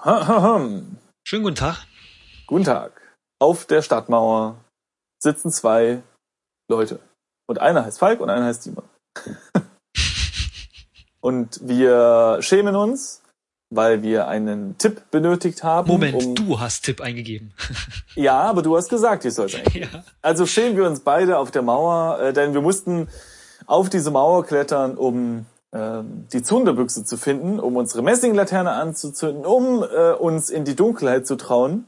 Schönen guten Tag. Guten Tag. Auf der Stadtmauer sitzen zwei Leute. Und einer heißt Falk und einer heißt Simon. und wir schämen uns, weil wir einen Tipp benötigt haben. Moment, um du hast Tipp eingegeben. ja, aber du hast gesagt, ich soll es eingeben. Ja. Also schämen wir uns beide auf der Mauer, äh, denn wir mussten auf diese Mauer klettern, um die Zunderbüchse zu finden, um unsere Messinglaterne anzuzünden, um äh, uns in die Dunkelheit zu trauen.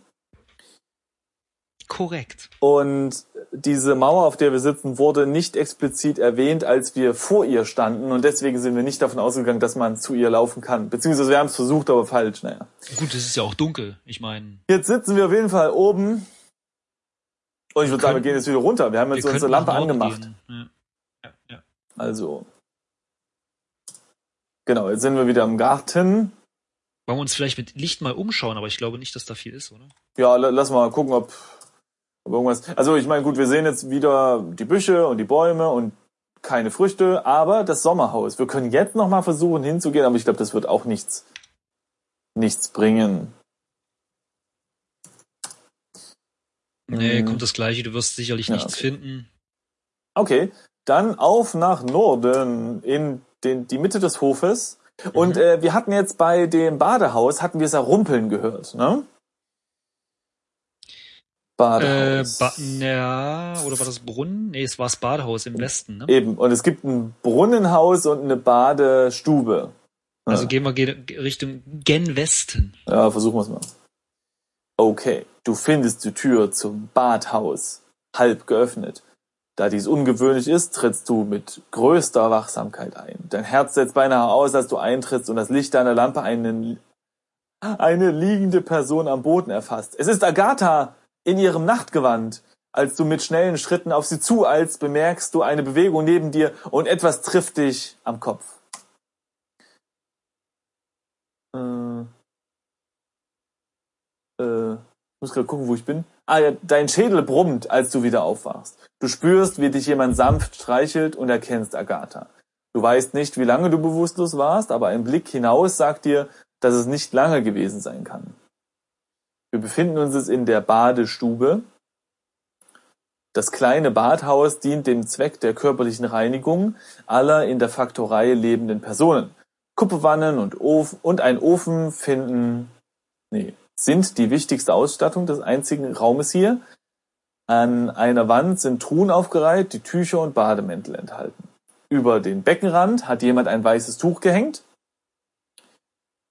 Korrekt. Und diese Mauer, auf der wir sitzen, wurde nicht explizit erwähnt, als wir vor ihr standen. Und deswegen sind wir nicht davon ausgegangen, dass man zu ihr laufen kann. Beziehungsweise wir haben es versucht, aber falsch. Naja. Gut, es ist ja auch dunkel. Ich meine. Jetzt sitzen wir auf jeden Fall oben. Und ich würde sagen, wir gehen jetzt wieder runter. Wir haben jetzt wir unsere Lampe angemacht. Ja. Ja, ja. Also, Genau, jetzt sind wir wieder im Garten. Wollen wir uns vielleicht mit Licht mal umschauen, aber ich glaube nicht, dass da viel ist, oder? Ja, lass mal gucken, ob, ob irgendwas. Also ich meine, gut, wir sehen jetzt wieder die Büsche und die Bäume und keine Früchte, aber das Sommerhaus. Wir können jetzt noch mal versuchen hinzugehen, aber ich glaube, das wird auch nichts, nichts bringen. Nee, hm. kommt das Gleiche. Du wirst sicherlich ja, nichts okay. finden. Okay, dann auf nach Norden in den, die Mitte des Hofes. Und mhm. äh, wir hatten jetzt bei dem Badehaus, hatten wir es ja rumpeln gehört, ne? Badehaus. Äh, ba ja, oder war das Brunnen? Nee, es war das Badehaus im Westen, ne? Eben, und es gibt ein Brunnenhaus und eine Badestube. Also gehen wir Richtung Gen Westen. Ja, versuchen wir es mal. Okay, du findest die Tür zum Badhaus halb geöffnet. Da dies ungewöhnlich ist, trittst du mit größter Wachsamkeit ein. Dein Herz setzt beinahe aus, als du eintrittst und das Licht deiner Lampe einen, eine liegende Person am Boden erfasst. Es ist Agatha in ihrem Nachtgewand. Als du mit schnellen Schritten auf sie zueilst, bemerkst du eine Bewegung neben dir und etwas trifft dich am Kopf. Äh, äh, muss gerade gucken, wo ich bin. Ah ja, dein Schädel brummt, als du wieder aufwachst. Du spürst, wie dich jemand sanft streichelt und erkennst Agatha. Du weißt nicht, wie lange du bewusstlos warst, aber ein Blick hinaus sagt dir, dass es nicht lange gewesen sein kann. Wir befinden uns jetzt in der Badestube. Das kleine Badhaus dient dem Zweck der körperlichen Reinigung aller in der Faktorei lebenden Personen. Kupferwannen und, Ofen, und ein Ofen finden, nee, sind die wichtigste Ausstattung des einzigen Raumes hier. An einer Wand sind Truhen aufgereiht, die Tücher und Bademäntel enthalten. Über den Beckenrand hat jemand ein weißes Tuch gehängt.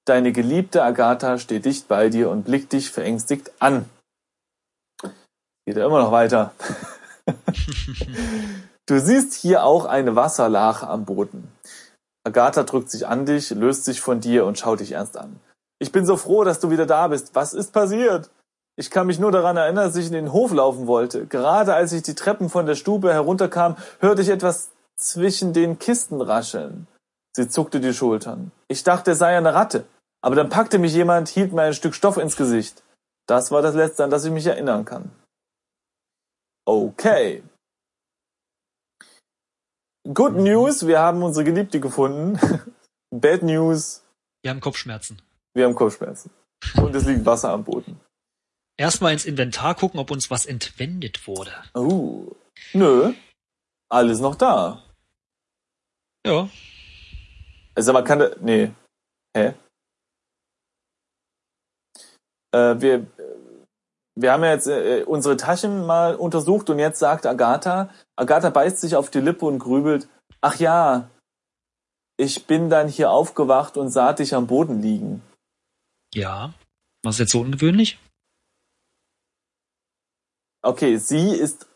Deine geliebte Agatha steht dicht bei dir und blickt dich verängstigt an. Geht er immer noch weiter. du siehst hier auch eine Wasserlache am Boden. Agatha drückt sich an dich, löst sich von dir und schaut dich ernst an. Ich bin so froh, dass du wieder da bist. Was ist passiert? Ich kann mich nur daran erinnern, dass ich in den Hof laufen wollte. Gerade als ich die Treppen von der Stube herunterkam, hörte ich etwas zwischen den Kisten rascheln. Sie zuckte die Schultern. Ich dachte, es sei eine Ratte. Aber dann packte mich jemand, hielt mir ein Stück Stoff ins Gesicht. Das war das Letzte, an das ich mich erinnern kann. Okay. Good News, wir haben unsere Geliebte gefunden. Bad News. Wir haben Kopfschmerzen. Wir haben Kopfschmerzen. Und es liegt Wasser am Boden. Erstmal ins Inventar gucken, ob uns was entwendet wurde. Oh. Nö. Alles noch da. Ja. Also man kann nee. Hä? Äh, wir, wir haben ja jetzt äh, unsere Taschen mal untersucht und jetzt sagt Agatha, Agatha beißt sich auf die Lippe und grübelt, ach ja, ich bin dann hier aufgewacht und sah dich am Boden liegen. Ja. Was ist jetzt so ungewöhnlich? Okay, sie ist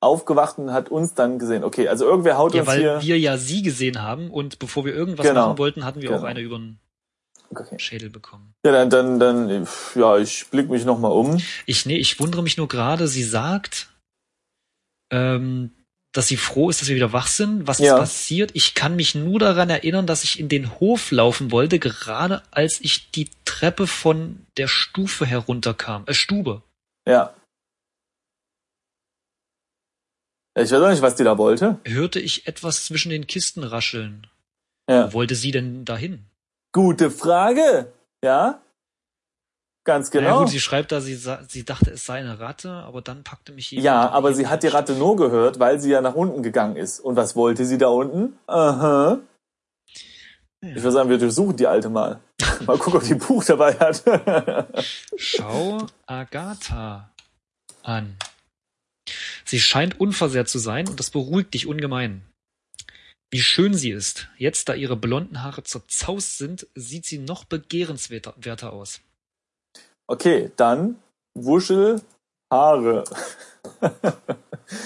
aufgewacht und hat uns dann gesehen. Okay, also irgendwer haut ja, uns weil hier... weil wir ja sie gesehen haben und bevor wir irgendwas genau. machen wollten, hatten wir genau. auch eine über den okay. Schädel bekommen. Ja, dann, dann, dann, ja, ich blick mich nochmal um. Ich, nee, ich wundere mich nur gerade, sie sagt, ähm, dass sie froh ist, dass wir wieder wach sind. Was ja. ist passiert? Ich kann mich nur daran erinnern, dass ich in den Hof laufen wollte, gerade als ich die Treppe von der Stufe herunterkam. Äh, Stube. Ja. Ich weiß auch nicht, was die da wollte. Hörte ich etwas zwischen den Kisten rascheln. Ja. Wo wollte sie denn dahin? Gute Frage. Ja. Ganz genau. Ja gut, sie schreibt da, sie, sie dachte, es sei eine Ratte, aber dann packte mich jemand. Ja, aber sie hat die Ratte nur gehört, weil sie ja nach unten gegangen ist. Und was wollte sie da unten? Aha. Ja. Ich würde sagen, wir durchsuchen die alte mal. Mal gucken, ob die ein Buch dabei hat. Schau Agatha an. Sie scheint unversehrt zu sein und das beruhigt dich ungemein. Wie schön sie ist. Jetzt, da ihre blonden Haare zerzaust sind, sieht sie noch begehrenswerter aus. Okay, dann Wuschel Haare.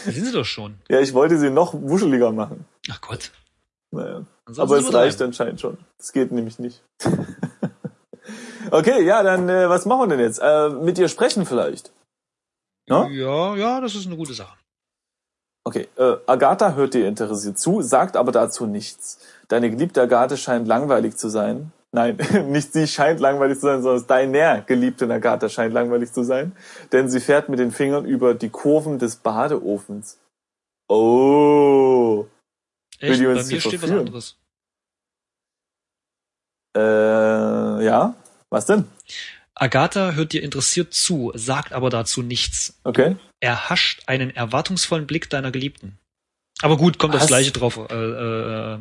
sind sie doch schon. Ja, ich wollte sie noch wuscheliger machen. Ach Gott. Naja. Aber es reicht rein. anscheinend schon. Das geht nämlich nicht. okay, ja, dann äh, was machen wir denn jetzt? Äh, mit ihr sprechen vielleicht? No? Ja, ja, das ist eine gute Sache. Okay, äh, Agatha hört dir interessiert zu, sagt aber dazu nichts. Deine geliebte Agathe scheint langweilig zu sein. Nein, nicht sie scheint langweilig zu sein, sondern deine geliebte Agatha scheint langweilig zu sein. Denn sie fährt mit den Fingern über die Kurven des Badeofens. Oh. Echt? Bei mir steht was anderes. Äh, ja. Was denn? Agatha hört dir interessiert zu, sagt aber dazu nichts. Okay. Er hascht einen erwartungsvollen Blick deiner Geliebten. Aber gut, kommt Was? das gleiche drauf äh, äh,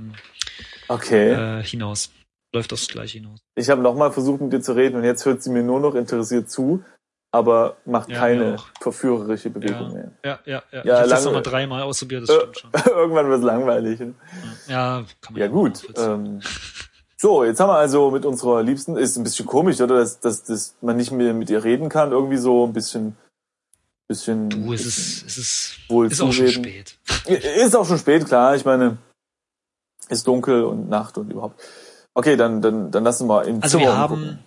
okay. äh, hinaus. Läuft das gleiche hinaus. Ich habe nochmal versucht, mit dir zu reden und jetzt hört sie mir nur noch interessiert zu, aber macht ja, keine verführerische Bewegung ja. mehr. Ja, ja, ja. ja ich habe das nochmal dreimal ausprobiert, das stimmt schon. Irgendwann wird es langweilig. Ja, kann man ja, ja gut. Ähm, so, jetzt haben wir also mit unserer Liebsten, ist ein bisschen komisch, oder? Dass, dass, dass man nicht mehr mit ihr reden kann, irgendwie so ein bisschen. bisschen du, es ist, es ist, wohl ist auch schon spät. Ist auch schon spät, klar. Ich meine, ist dunkel und Nacht und überhaupt. Okay, dann, dann, dann lassen wir im Also Zimmer wir haben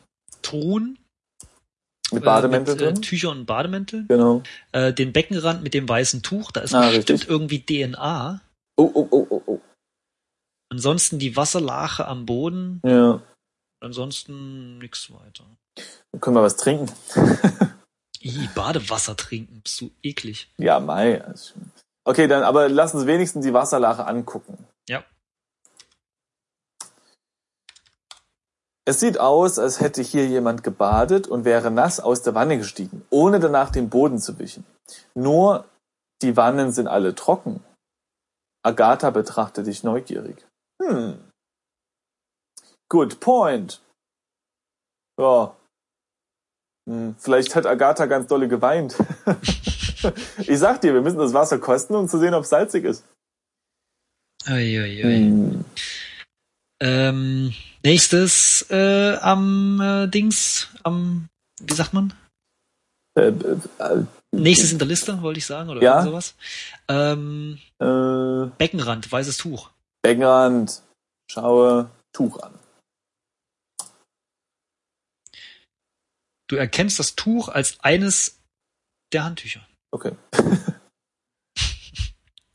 Truhen. Mit Bademäntel äh, mit, äh, Tücher und Bademäntel. Genau. Äh, den Beckenrand mit dem weißen Tuch, da ist ah, bestimmt richtig. irgendwie DNA. Oh, oh, oh, oh, oh. Ansonsten die Wasserlache am Boden. Ja. Ansonsten nichts weiter. Dann können wir was trinken. Ih, Badewasser trinken, bist du eklig. Ja, Mai. Okay, dann aber lassen Sie wenigstens die Wasserlache angucken. Ja. Es sieht aus, als hätte hier jemand gebadet und wäre nass aus der Wanne gestiegen, ohne danach den Boden zu wischen. Nur die Wannen sind alle trocken. Agatha betrachtet dich neugierig. Hm. Good point. Ja. Hm, vielleicht hat Agatha ganz dolle geweint. ich sag dir, wir müssen das Wasser kosten, um zu sehen, ob es salzig ist. Uiuiui. Hm. Ähm, nächstes äh, am äh, Dings, am, wie sagt man? Äh, äh, nächstes in der Liste, wollte ich sagen, oder ja? sowas. Ähm, äh. Beckenrand, weißes Tuch. Beckenrand, schaue Tuch an. Du erkennst das Tuch als eines der Handtücher. Okay.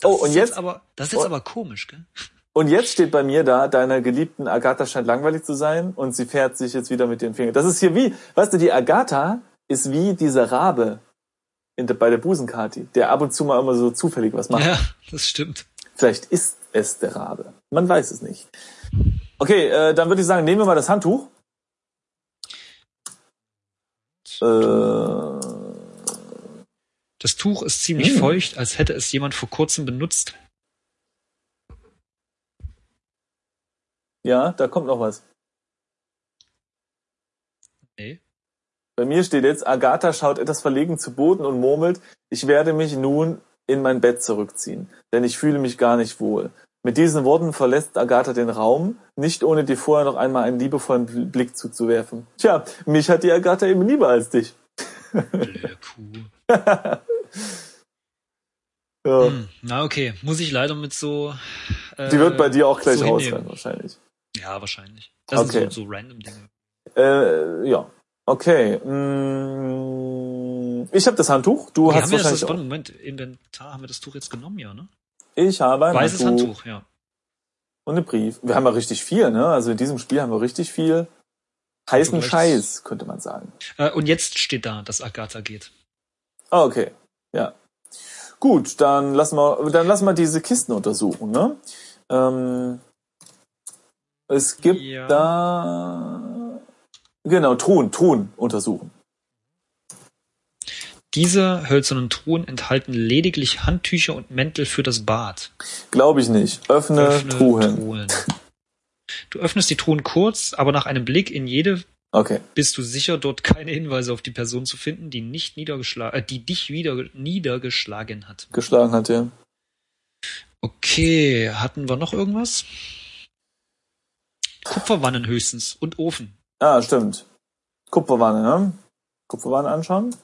oh, und jetzt aber, das ist jetzt oh, aber komisch, gell? Und jetzt steht bei mir da, deiner geliebten Agatha scheint langweilig zu sein und sie fährt sich jetzt wieder mit den Fingern. Das ist hier wie, weißt du, die Agatha ist wie dieser Rabe in bei der Busenkati, der ab und zu mal immer so zufällig was macht. Ja, das stimmt. Vielleicht ist es der Rabe. Man weiß es nicht. Okay, äh, dann würde ich sagen, nehmen wir mal das Handtuch. Äh, das Tuch ist ziemlich hm. feucht, als hätte es jemand vor kurzem benutzt. Ja, da kommt noch was. Nee. Bei mir steht jetzt, Agatha schaut etwas verlegen zu Boden und murmelt, ich werde mich nun in mein Bett zurückziehen, denn ich fühle mich gar nicht wohl. Mit diesen Worten verlässt Agatha den Raum, nicht ohne dir vorher noch einmal einen liebevollen Blick zuzuwerfen. Tja, mich hat die Agatha eben lieber als dich. Ja. hm, na okay, muss ich leider mit so. Äh, die wird bei dir auch gleich so rausrennen, wahrscheinlich. Ja, wahrscheinlich. Das okay. sind so, so random Dinge. Äh, ja. Okay. Ich habe das Handtuch. Du okay, hast haben wahrscheinlich wir das, auch. Moment, Inventar haben wir das Tuch jetzt genommen, ja, ne? Ich habe ein Weißes Handtuch. Handtuch, ja. Und einen Brief. Wir haben ja richtig viel, ne? Also in diesem Spiel haben wir richtig viel heißen Scheiß, könnte man sagen. Äh, und jetzt steht da, dass Agatha geht. Ah, okay. Ja. Gut, dann lassen wir, dann lassen wir diese Kisten untersuchen, ne? Ähm, es gibt ja. da Genau, Truhen, Truhen untersuchen. Diese hölzernen Truhen enthalten lediglich Handtücher und Mäntel für das Bad. Glaube ich nicht. Öffne, Öffne Truhen. Truhen. Du öffnest die Truhen kurz, aber nach einem Blick in jede okay. bist du sicher, dort keine Hinweise auf die Person zu finden, die nicht niedergeschlagen, äh, die dich wieder niedergeschlagen hat. Geschlagen hat, ja. Okay, hatten wir noch irgendwas? Kupferwannen höchstens und Ofen. Ah, stimmt. Kupferwanne, ne? Kupferwanne anschauen.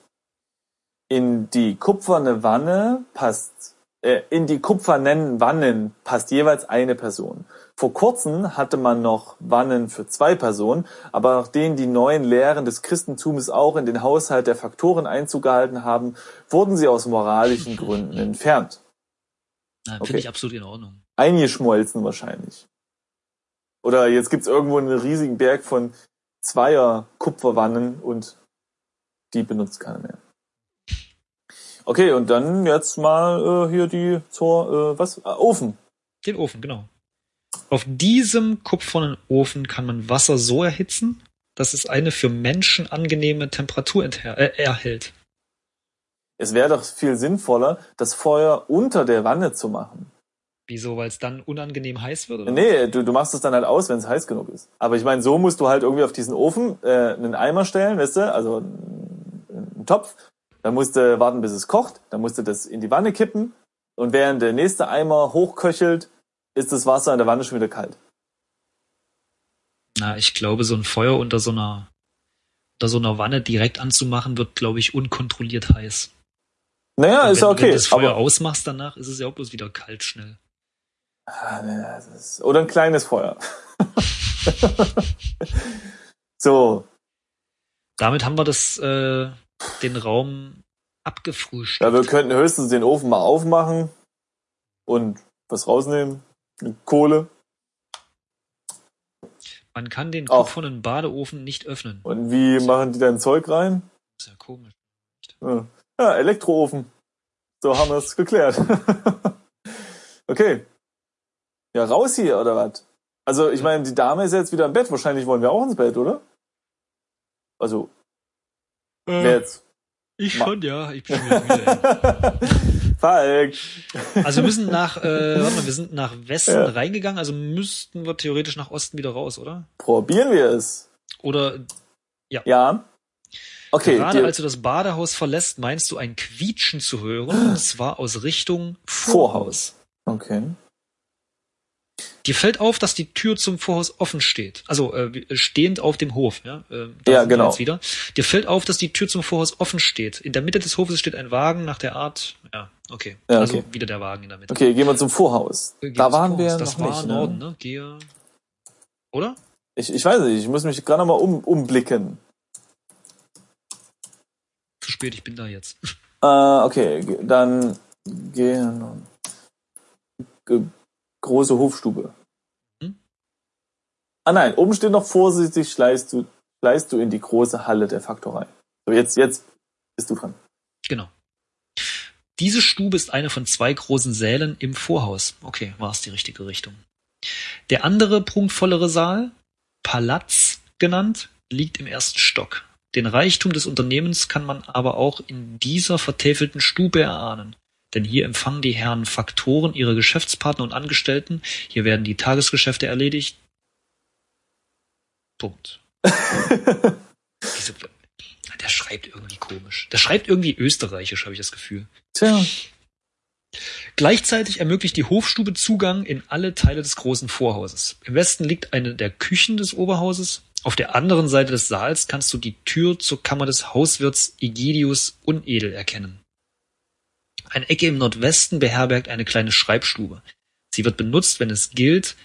In die kupferne Wanne passt, äh, in die kupfernen Wannen passt jeweils eine Person. Vor kurzem hatte man noch Wannen für zwei Personen, aber nachdem die neuen Lehren des Christentums auch in den Haushalt der Faktoren Einzug gehalten haben, wurden sie aus moralischen Gründen entfernt. Okay. Finde ich absolut in Ordnung. Eingeschmolzen wahrscheinlich. Oder jetzt gibt's irgendwo einen riesigen Berg von zweier Kupferwannen und die benutzt keiner mehr. Okay, und dann jetzt mal äh, hier die zur äh, was? Äh, Ofen. Den Ofen, genau. Auf diesem kupfernen Ofen kann man Wasser so erhitzen, dass es eine für Menschen angenehme Temperatur äh, erhält. Es wäre doch viel sinnvoller, das Feuer unter der Wanne zu machen. Wieso? Weil es dann unangenehm heiß wird? Oder? Nee, du, du machst es dann halt aus, wenn es heiß genug ist. Aber ich meine, so musst du halt irgendwie auf diesen Ofen äh, einen Eimer stellen, weißt du, also einen Topf. Dann musst du warten, bis es kocht. Dann musst du das in die Wanne kippen. Und während der nächste Eimer hochköchelt, ist das Wasser in der Wanne schon wieder kalt. Na, ich glaube, so ein Feuer unter so einer unter so einer Wanne direkt anzumachen, wird, glaube ich, unkontrolliert heiß. Naja, ist wenn, okay. Wenn du das Feuer aber ausmachst danach, ist es ja auch bloß wieder kalt schnell. Ah, oder ein kleines Feuer. so. Damit haben wir das, äh, den Raum abgefrühstückt. Ja, wir könnten höchstens den Ofen mal aufmachen und was rausnehmen. Kohle. Man kann den kupfernen Badeofen nicht öffnen. Und wie machen die dein Zeug rein? Das ist ja komisch. Ja, ja Elektroofen. So haben wir es geklärt. okay. Ja, raus hier, oder was? Also, ich meine, die Dame ist jetzt wieder im Bett. Wahrscheinlich wollen wir auch ins Bett, oder? Also, äh, wer jetzt? Ich schon, ja. Ich bin schon wieder müde. Falk. Also wir müssen nach, äh, warte mal, wir sind nach Westen ja. reingegangen, also müssten wir theoretisch nach Osten wieder raus, oder? Probieren wir es. Oder, ja. Ja. Okay. Gerade als du das Badehaus verlässt, meinst du ein Quietschen zu hören, und zwar aus Richtung Vorhaus. Vorhaus. Okay. Dir fällt auf, dass die Tür zum Vorhaus offen steht. Also äh, stehend auf dem Hof. Ja, äh, ja genau. Jetzt wieder. Dir fällt auf, dass die Tür zum Vorhaus offen steht. In der Mitte des Hofes steht ein Wagen nach der Art. Ja, okay. Ja, also okay. wieder der Wagen in der Mitte. Okay, gehen wir zum Vorhaus. Gehen da waren Vorhaus. wir das noch war nicht. Norden, ne? ne? Gehe. Oder? Ich, ich weiß nicht. Ich muss mich gerade noch mal um, umblicken. Zu spät. Ich bin da jetzt. Äh, okay, dann gehen. Große Hofstube. Ah nein, oben steht noch vorsichtig schleißt du, schleißt du in die große Halle der Faktorei. So, jetzt, jetzt bist du dran. Genau. Diese Stube ist eine von zwei großen Sälen im Vorhaus. Okay, war es die richtige Richtung. Der andere prunkvollere Saal, Palaz genannt, liegt im ersten Stock. Den Reichtum des Unternehmens kann man aber auch in dieser vertäfelten Stube erahnen. Denn hier empfangen die Herren Faktoren ihre Geschäftspartner und Angestellten, hier werden die Tagesgeschäfte erledigt, Punkt. Diese, der schreibt irgendwie komisch. Der schreibt irgendwie österreichisch, habe ich das Gefühl. Tja. Gleichzeitig ermöglicht die Hofstube Zugang in alle Teile des großen Vorhauses. Im Westen liegt eine der Küchen des Oberhauses. Auf der anderen Seite des Saals kannst du die Tür zur Kammer des Hauswirts Egidius Unedel erkennen. Eine Ecke im Nordwesten beherbergt eine kleine Schreibstube. Sie wird benutzt, wenn es gilt,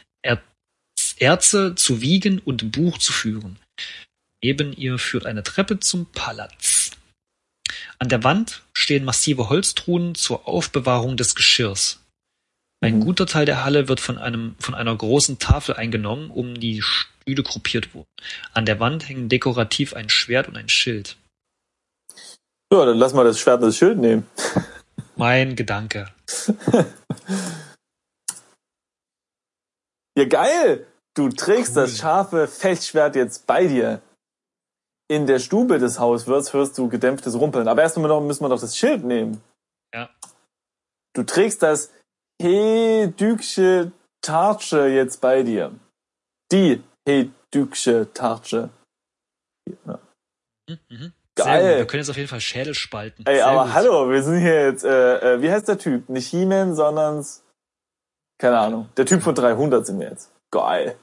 Erze zu wiegen und Buch zu führen. Neben ihr führt eine Treppe zum Palaz. An der Wand stehen massive Holztruhen zur Aufbewahrung des Geschirrs. Ein mhm. guter Teil der Halle wird von einem, von einer großen Tafel eingenommen, um die Stühle gruppiert wurden. An der Wand hängen dekorativ ein Schwert und ein Schild. Ja, dann lass mal das Schwert und das Schild nehmen. Mein Gedanke. ja, geil! Du trägst cool. das scharfe Fechtschwert jetzt bei dir. in der Stube des Hauswirts hörst du gedämpftes Rumpeln. Aber erst einmal müssen wir doch das Schild nehmen. Ja. Du trägst das Hedüksche Tartsche jetzt bei dir. Die Hedüksche Tartsche. Ja. Mhm. mhm. Geil. Wir können jetzt auf jeden Fall Schädel spalten. Ey, Sehr aber gut. hallo, wir sind hier jetzt, äh, äh, wie heißt der Typ? Nicht He-Man, sondern, keine Ahnung, der Typ von 300 sind wir jetzt. Geil.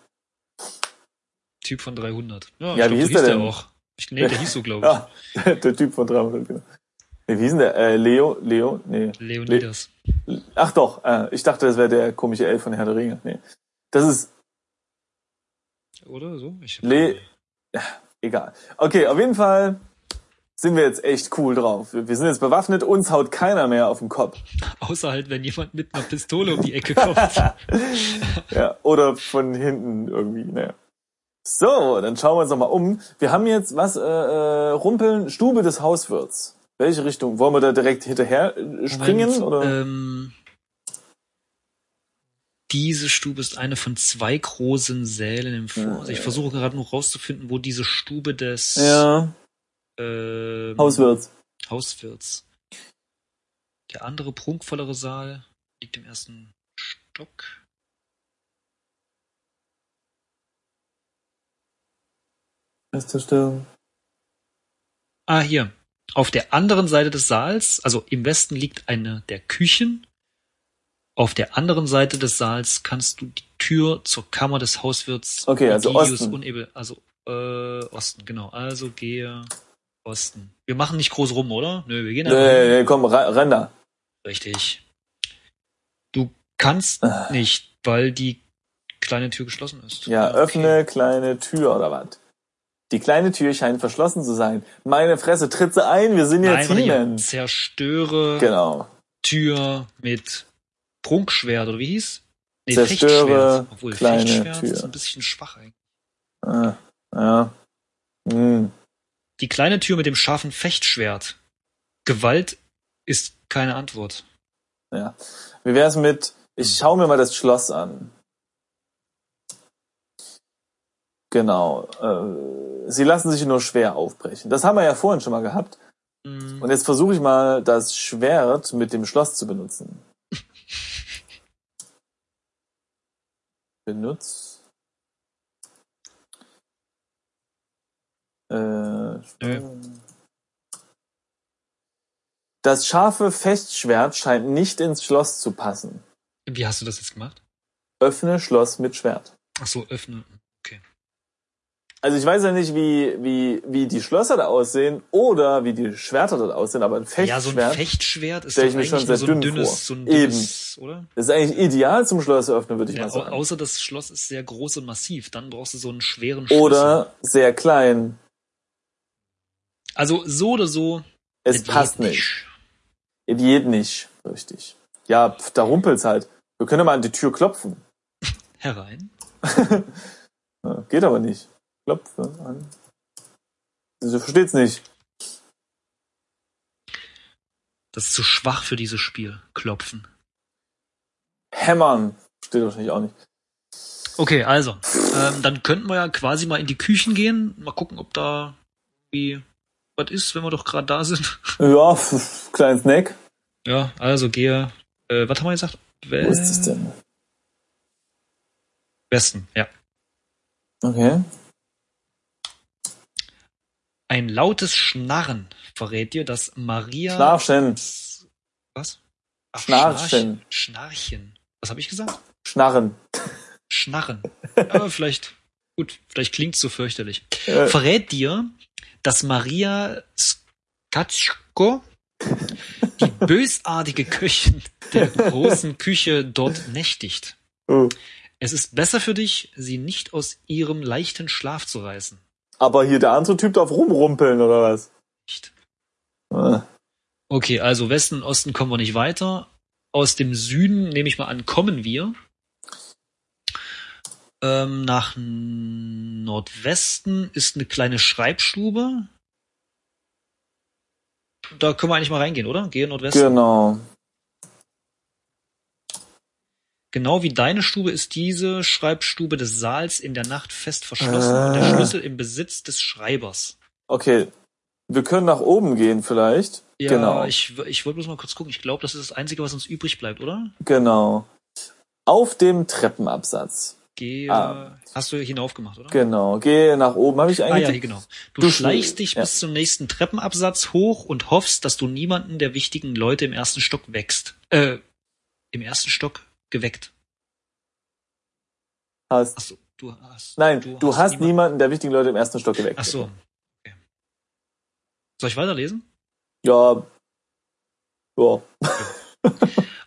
Typ von 300. Ja, ja wie hieß der denn? Der auch. Ich, nee, der hieß so, glaube ich. Ja, der Typ von 300, genau. Nee, wie hieß denn der? Äh, Leo? Leo? Nee. Leonidas. Le Ach doch, äh, ich dachte, das wäre der komische Elf von Herr der Ringe. Nee. Das ist... Oder so? Ich Le... Ja, egal. Okay, auf jeden Fall sind wir jetzt echt cool drauf. Wir sind jetzt bewaffnet, uns haut keiner mehr auf den Kopf. Außer halt, wenn jemand mit einer Pistole um die Ecke kommt. ja, oder von hinten irgendwie, naja. So, dann schauen wir uns nochmal um. Wir haben jetzt was, äh, äh, Rumpeln, Stube des Hauswirts. Welche Richtung? Wollen wir da direkt hinterher äh, springen? Moment, oder? Ähm, diese Stube ist eine von zwei großen Sälen im Vor. Also ich versuche gerade noch rauszufinden, wo diese Stube des ja. Ähm, Hauswirts. Hauswirts. Der andere prunkvollere Saal liegt im ersten Stock. Festzustellen. Ah, hier. Auf der anderen Seite des Saals, also im Westen liegt eine der Küchen. Auf der anderen Seite des Saals kannst du die Tür zur Kammer des Hauswirts okay, also Osten. Unebel, also äh, Osten, genau. Also gehe Osten. Wir machen nicht groß rum, oder? Nö, wir gehen Nee, nee, komm, renn da. Richtig. Du kannst ah. nicht, weil die kleine Tür geschlossen ist. Ja, okay. öffne kleine Tür oder was? Die kleine Tür scheint verschlossen zu sein. Meine Fresse, tritt sie ein, wir sind jetzt Nein, Zerstöre genau. Tür mit Prunkschwert, oder wie hieß? Nee, Zerstöre Obwohl, kleine Fechtschwert Tür. ist ein bisschen schwach eigentlich. Ah, ja. Hm. Die kleine Tür mit dem scharfen Fechtschwert. Gewalt ist keine Antwort. Ja. Wie wär's mit, ich schau mir mal das Schloss an. Genau. Äh, sie lassen sich nur schwer aufbrechen. Das haben wir ja vorhin schon mal gehabt. Mhm. Und jetzt versuche ich mal, das Schwert mit dem Schloss zu benutzen. Das scharfe Festschwert scheint nicht ins Schloss zu passen. Wie hast du das jetzt gemacht? Öffne Schloss mit Schwert. Ach so, öffne. Also ich weiß ja nicht, wie, wie, wie die Schlösser da aussehen oder wie die Schwerter dort aussehen, aber ein Fechtschwert. Ja, so ein Fechtschwert ist doch ich mir schon sehr so ein dünn dünnes, vor. so ein dünnes, Eben. oder? Das ist eigentlich ideal zum Schloss öffnen, würde ich ja, mal sagen. Außer das Schloss ist sehr groß und massiv, dann brauchst du so einen schweren Schlüssel. Oder sehr klein. Also so oder so. Es passt nicht. Es geht nicht, richtig. Ja, da rumpelt's halt. Wir können mal an die Tür klopfen. Herein. geht aber nicht. Klopfe an. Sie versteht's nicht. Das ist zu schwach für dieses Spiel. Klopfen. Hämmern. Steht wahrscheinlich auch nicht. Okay, also. Ähm, dann könnten wir ja quasi mal in die Küchen gehen. Mal gucken, ob da wie was ist, wenn wir doch gerade da sind. Ja, kleinen Snack. Ja, also gehe. Äh, was haben wir gesagt? Wo ist das denn? Westen, ja. Okay. Ein lautes Schnarren verrät dir, dass Maria. Schnarchen. Was? Ach, Schnarchen. Schnarchen. Was habe ich gesagt? Schnarren. Schnarren. Aber vielleicht, gut, vielleicht klingt's so fürchterlich. Äh. Verrät dir, dass Maria Skatschko, die bösartige Köchin der großen Küche, dort nächtigt. Oh. Es ist besser für dich, sie nicht aus ihrem leichten Schlaf zu reißen. Aber hier der andere Typ darf rumrumpeln, oder was? Nicht. Ah. Okay, also Westen und Osten kommen wir nicht weiter. Aus dem Süden, nehme ich mal an, kommen wir. Ähm, nach Nordwesten ist eine kleine Schreibstube. Da können wir eigentlich mal reingehen, oder? Gehe Nordwesten. Genau. Genau wie deine Stube ist diese Schreibstube des Saals in der Nacht fest verschlossen und der ah. Schlüssel im Besitz des Schreibers. Okay, wir können nach oben gehen vielleicht. Ja, genau. ich, ich wollte bloß mal kurz gucken. Ich glaube, das ist das Einzige, was uns übrig bleibt, oder? Genau. Auf dem Treppenabsatz. Gehe, ah. hast du hinaufgemacht, oder? Genau, gehe nach oben. Habe ich eigentlich. Ah ja, hier genau. Du, du schleichst dich ja. bis zum nächsten Treppenabsatz hoch und hoffst, dass du niemanden der wichtigen Leute im ersten Stock wächst. Äh, im ersten Stock geweckt. Hast. Ach so, du hast. Nein, du, du hast, hast niemanden, niemanden der wichtigen Leute im ersten Stock geweckt. Ach so. Okay. Soll ich weiterlesen? Ja. Ja.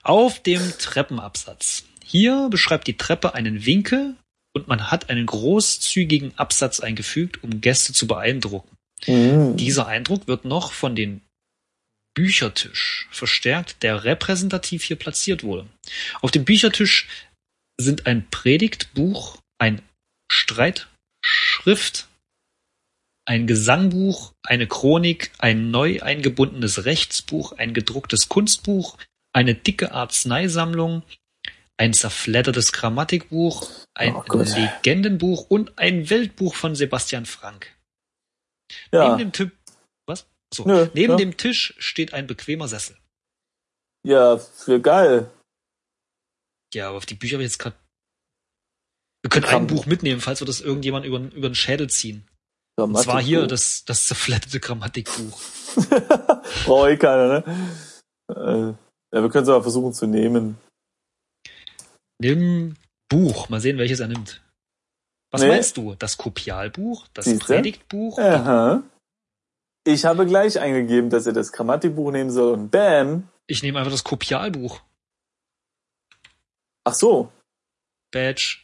Auf dem Treppenabsatz. Hier beschreibt die Treppe einen Winkel und man hat einen großzügigen Absatz eingefügt, um Gäste zu beeindrucken. Mhm. Dieser Eindruck wird noch von dem Büchertisch verstärkt, der repräsentativ hier platziert wurde. Auf dem Büchertisch sind ein Predigtbuch, ein Streitschrift, ein Gesangbuch, eine Chronik, ein neu eingebundenes Rechtsbuch, ein gedrucktes Kunstbuch, eine dicke Arzneisammlung, ein zerfleddertes Grammatikbuch, ein oh Legendenbuch und ein Weltbuch von Sebastian Frank. Ja. Neben dem Typ, was? So. Nö, Neben ja. dem Tisch steht ein bequemer Sessel. Ja, für geil. Ja, aber auf die Bücher habe ich jetzt gerade. Wir können ein Buch mitnehmen, falls wir das irgendjemand über, über den Schädel ziehen. Und zwar hier das, das zerfledderte Grammatikbuch. Brauche ich keiner, ne? Äh, ja, wir können es aber versuchen zu nehmen. Nimm Buch. Mal sehen, welches er nimmt. Was nee. meinst du? Das Kopialbuch? Das Siehste? Predigtbuch? Aha. Ich habe gleich eingegeben, dass er das Grammatikbuch nehmen soll und bam. Ich nehme einfach das Kopialbuch. Ach so. Badge.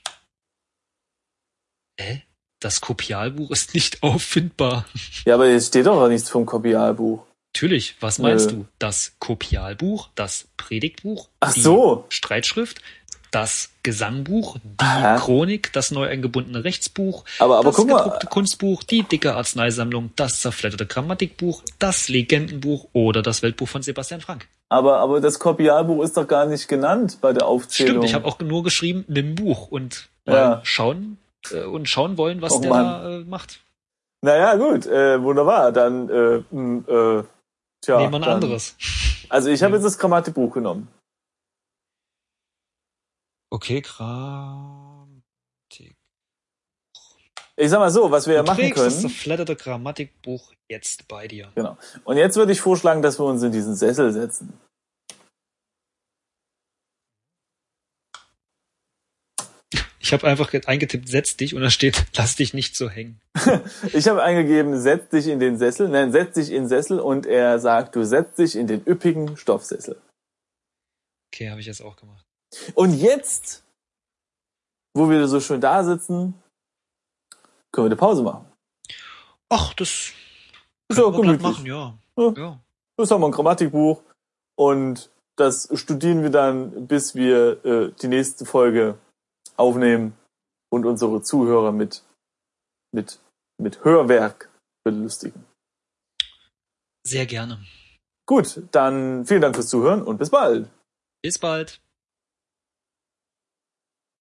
Hä? Das Kopialbuch ist nicht auffindbar. Ja, aber es steht doch nichts vom Kopialbuch. Natürlich. Was meinst Nö. du? Das Kopialbuch, das Predigtbuch, Ach die so. Streitschrift, das Gesangbuch, die Aha. Chronik, das neu eingebundene Rechtsbuch, aber, aber das gedruckte Kunstbuch, die dicke Arzneisammlung, das zerfledderte Grammatikbuch, das Legendenbuch oder das Weltbuch von Sebastian Frank. Aber, aber das Kopialbuch ist doch gar nicht genannt bei der Aufzählung. Stimmt, ich habe auch nur geschrieben, nimm Buch und ja. schauen äh, und schauen wollen, was oh, der da, äh, macht. Naja, gut, äh, wunderbar. Dann äh, äh, tja, nehmen wir ein anderes. Also ich habe jetzt das Grammatikbuch genommen. Okay, Grammatik. Ich sag mal so, was wir du ja machen können. das zerfledderte Grammatikbuch jetzt bei dir. Genau. Und jetzt würde ich vorschlagen, dass wir uns in diesen Sessel setzen. Ich habe einfach eingetippt, setz dich und da steht, lass dich nicht so hängen. ich habe eingegeben, setz dich in den Sessel, nein, setz dich in den Sessel und er sagt, du setzt dich in den üppigen Stoffsessel. Okay, habe ich jetzt auch gemacht. Und jetzt, wo wir so schön da sitzen, können wir eine Pause machen. Ach, das ist ja gemütlich. Machen, ja. Ja. ja. Das haben wir ein Grammatikbuch und das studieren wir dann, bis wir äh, die nächste Folge aufnehmen und unsere Zuhörer mit, mit, mit Hörwerk belustigen. Sehr gerne. Gut, dann vielen Dank fürs Zuhören und bis bald. Bis bald.